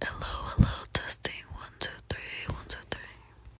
Hello.